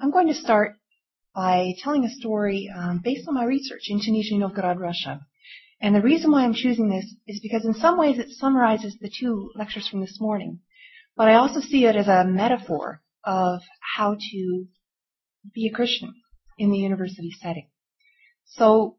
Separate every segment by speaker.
Speaker 1: I'm going to start by telling a story um, based on my research in Nizhny Novgorod, Russia. And the reason why I'm choosing this is because in some ways it summarizes the two lectures from this morning. But I also see it as a metaphor of how to be a Christian in the university setting. So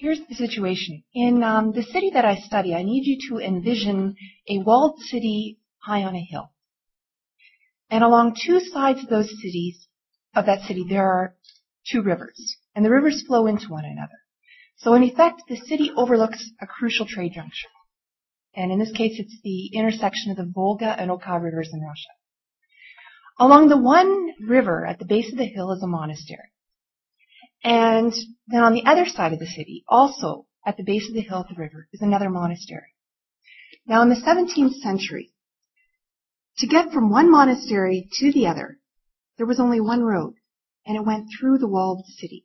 Speaker 1: here's the situation. In um, the city that I study, I need you to envision a walled city high on a hill. And along two sides of those cities, of that city, there are two rivers. And the rivers flow into one another. So in effect, the city overlooks a crucial trade junction. And in this case, it's the intersection of the Volga and Oka rivers in Russia. Along the one river at the base of the hill is a monastery. And then on the other side of the city, also at the base of the hill of the river, is another monastery. Now in the 17th century, to get from one monastery to the other, there was only one road, and it went through the walled city.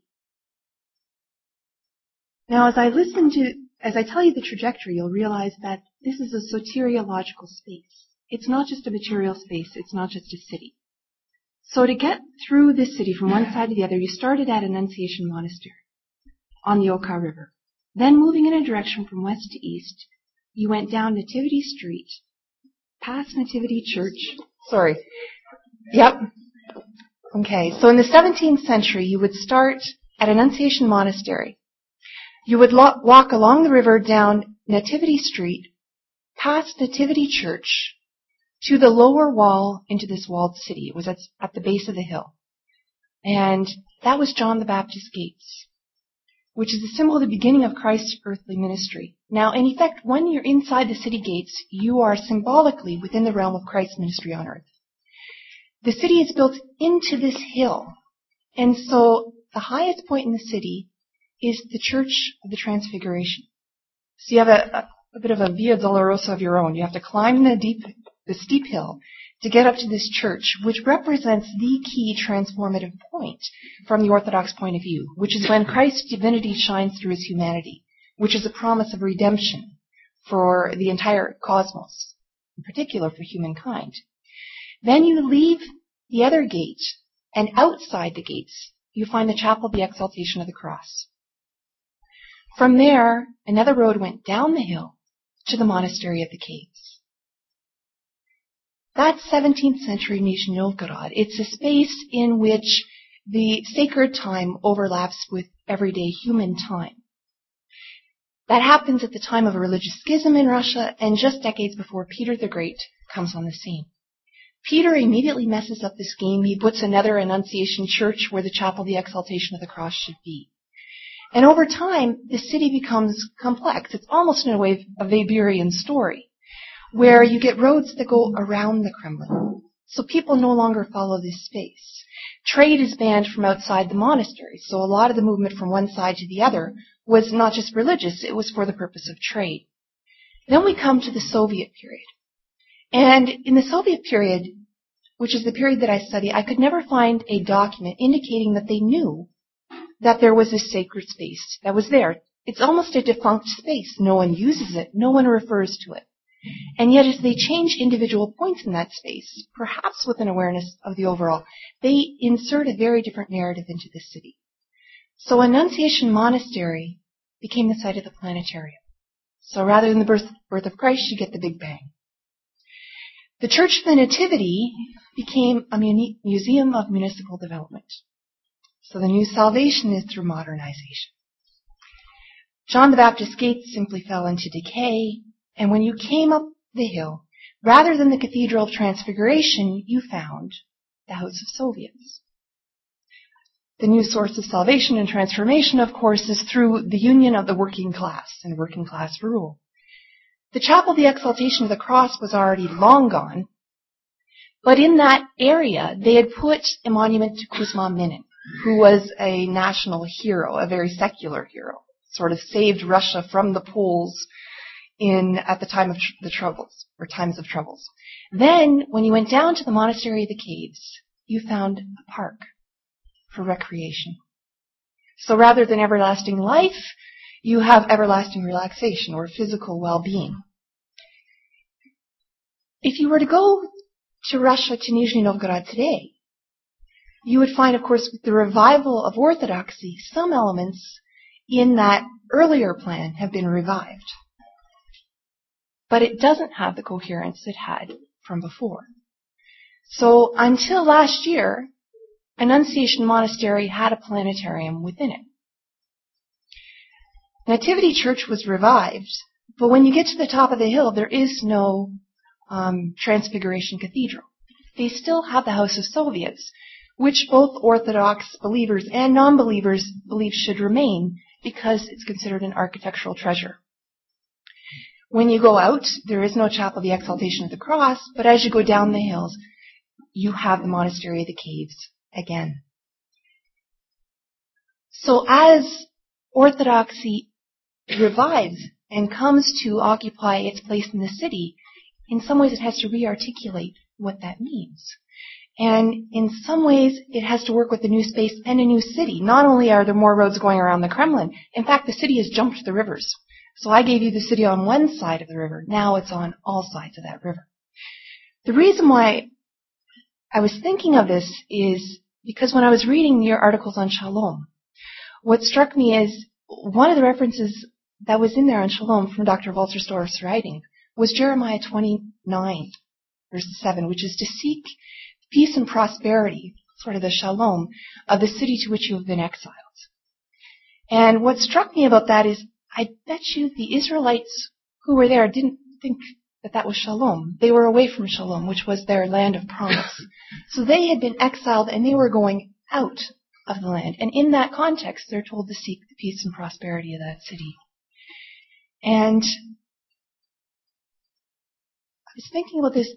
Speaker 1: Now, as I listen to, as I tell you the trajectory, you'll realize that this is a soteriological space. It's not just a material space. It's not just a city. So to get through this city from one side to the other, you started at Annunciation Monastery on the Oka River. Then moving in a direction from west to east, you went down Nativity Street, past Nativity Church. Sorry. Yep. Okay. So in the 17th century, you would start at Annunciation Monastery. You would lo- walk along the river down Nativity Street, past Nativity Church, to the lower wall into this walled city. It was at, at the base of the hill. And that was John the Baptist's gates, which is a symbol of the beginning of Christ's earthly ministry. Now, in effect, when you're inside the city gates, you are symbolically within the realm of Christ's ministry on earth. The city is built into this hill. And so the highest point in the city is the Church of the Transfiguration. So you have a, a, a bit of a Via Dolorosa of your own. You have to climb the deep, the steep hill to get up to this church, which represents the key transformative point from the Orthodox point of view, which is when Christ's divinity shines through his humanity, which is a promise of redemption for the entire cosmos, in particular for humankind. Then you leave the other gate, and outside the gates, you find the chapel of the exaltation of the cross. From there, another road went down the hill to the monastery of the caves. That's 17th century Nizhny Novgorod. It's a space in which the sacred time overlaps with everyday human time. That happens at the time of a religious schism in Russia and just decades before Peter the Great comes on the scene. Peter immediately messes up the scheme. He puts another Annunciation church where the chapel of the exaltation of the cross should be. And over time, the city becomes complex. It's almost in a way a Weberian story, where you get roads that go around the Kremlin. So people no longer follow this space. Trade is banned from outside the monastery, so a lot of the movement from one side to the other was not just religious, it was for the purpose of trade. Then we come to the Soviet period. And in the Soviet period, which is the period that I study, I could never find a document indicating that they knew that there was a sacred space that was there. It's almost a defunct space. No one uses it. No one refers to it. And yet as they change individual points in that space, perhaps with an awareness of the overall, they insert a very different narrative into the city. So Annunciation Monastery became the site of the planetarium. So rather than the birth, birth of Christ, you get the Big Bang. The Church of the Nativity became a museum of municipal development. So the new salvation is through modernization. John the Baptist's gates simply fell into decay, and when you came up the hill, rather than the Cathedral of Transfiguration, you found the House of Soviets. The new source of salvation and transformation, of course, is through the union of the working class and working class rule. The Chapel of the Exaltation of the Cross was already long gone, but in that area they had put a monument to Kuzma Minin who was a national hero, a very secular hero, sort of saved Russia from the Poles in at the time of tr- the troubles or times of troubles. Then, when you went down to the monastery of the caves, you found a park for recreation. So rather than everlasting life, you have everlasting relaxation or physical well-being. If you were to go to Russia, to Nizhny Novgorod today, you would find, of course, with the revival of orthodoxy, some elements in that earlier plan have been revived. But it doesn't have the coherence it had from before. So until last year, Annunciation Monastery had a planetarium within it. Nativity Church was revived, but when you get to the top of the hill, there is no um, Transfiguration Cathedral. They still have the House of Soviets, which both Orthodox believers and non-believers believe should remain because it's considered an architectural treasure. When you go out, there is no chapel of the Exaltation of the Cross, but as you go down the hills, you have the Monastery of the Caves again. So as Orthodoxy revives and comes to occupy its place in the city, in some ways it has to re-articulate what that means. And in some ways, it has to work with a new space and a new city. Not only are there more roads going around the Kremlin, in fact, the city has jumped the rivers. So I gave you the city on one side of the river. Now it's on all sides of that river. The reason why I was thinking of this is because when I was reading your articles on Shalom, what struck me is one of the references that was in there on Shalom from Dr. Wolterstorff's writing was Jeremiah 29, verse 7, which is to seek peace and prosperity, sort of the shalom, of the city to which you have been exiled. And what struck me about that is, I bet you the Israelites who were there didn't think that that was shalom. They were away from shalom, which was their land of promise. so they had been exiled and they were going out of the land. And in that context, they're told to seek the peace and prosperity of that city. And I was thinking about this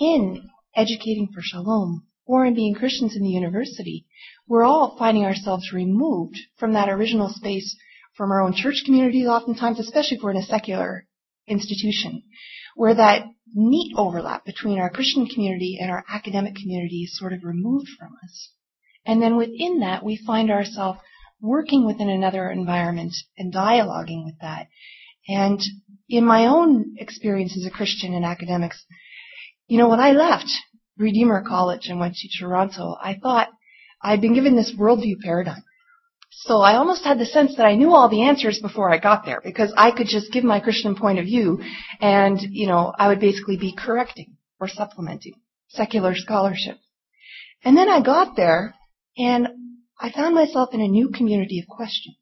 Speaker 1: in educating for shalom or in being Christians in the university, we're all finding ourselves removed from that original space from our own church communities oftentimes, especially if we're in a secular institution, where that neat overlap between our Christian community and our academic community is sort of removed from us. And then within that, we find ourselves working within another environment and dialoguing with that. And in my own experience as a Christian in academics, you know, when I left Redeemer College and went to Toronto, I thought I'd been given this worldview paradigm. So I almost had the sense that I knew all the answers before I got there because I could just give my Christian point of view and, you know, I would basically be correcting or supplementing secular scholarship. And then I got there and I found myself in a new community of questions.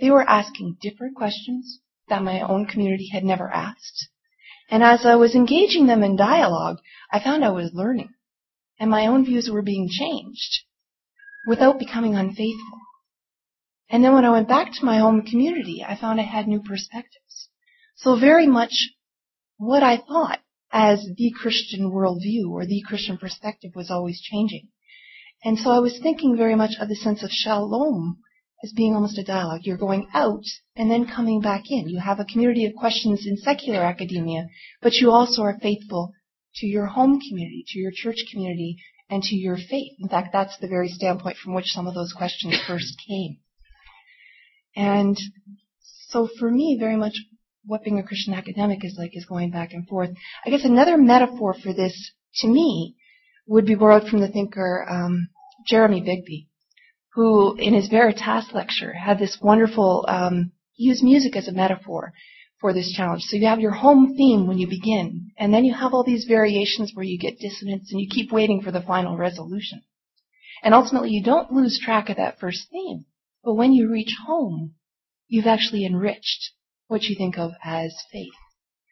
Speaker 1: They were asking different questions that my own community had never asked. And as I was engaging them in dialogue, I found I was learning. And my own views were being changed without becoming unfaithful. And then when I went back to my home community, I found I had new perspectives. So very much what I thought as the Christian worldview or the Christian perspective was always changing. And so I was thinking very much of the sense of shalom as being almost a dialogue. You're going out and then coming back in. You have a community of questions in secular academia, but you also are faithful to your home community, to your church community, and to your faith. In fact, that's the very standpoint from which some of those questions first came. And so for me, very much what being a Christian academic is like is going back and forth. I guess another metaphor for this, to me, would be borrowed from the thinker um, Jeremy Begbie who in his Veritas lecture had this wonderful, um, use music as a metaphor for this challenge. So you have your home theme when you begin, and then you have all these variations where you get dissonance and you keep waiting for the final resolution. And ultimately you don't lose track of that first theme, but when you reach home, you've actually enriched what you think of as faith.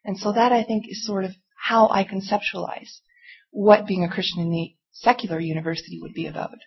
Speaker 1: And so that I think is sort of how I conceptualize what being a Christian in the secular university would be about.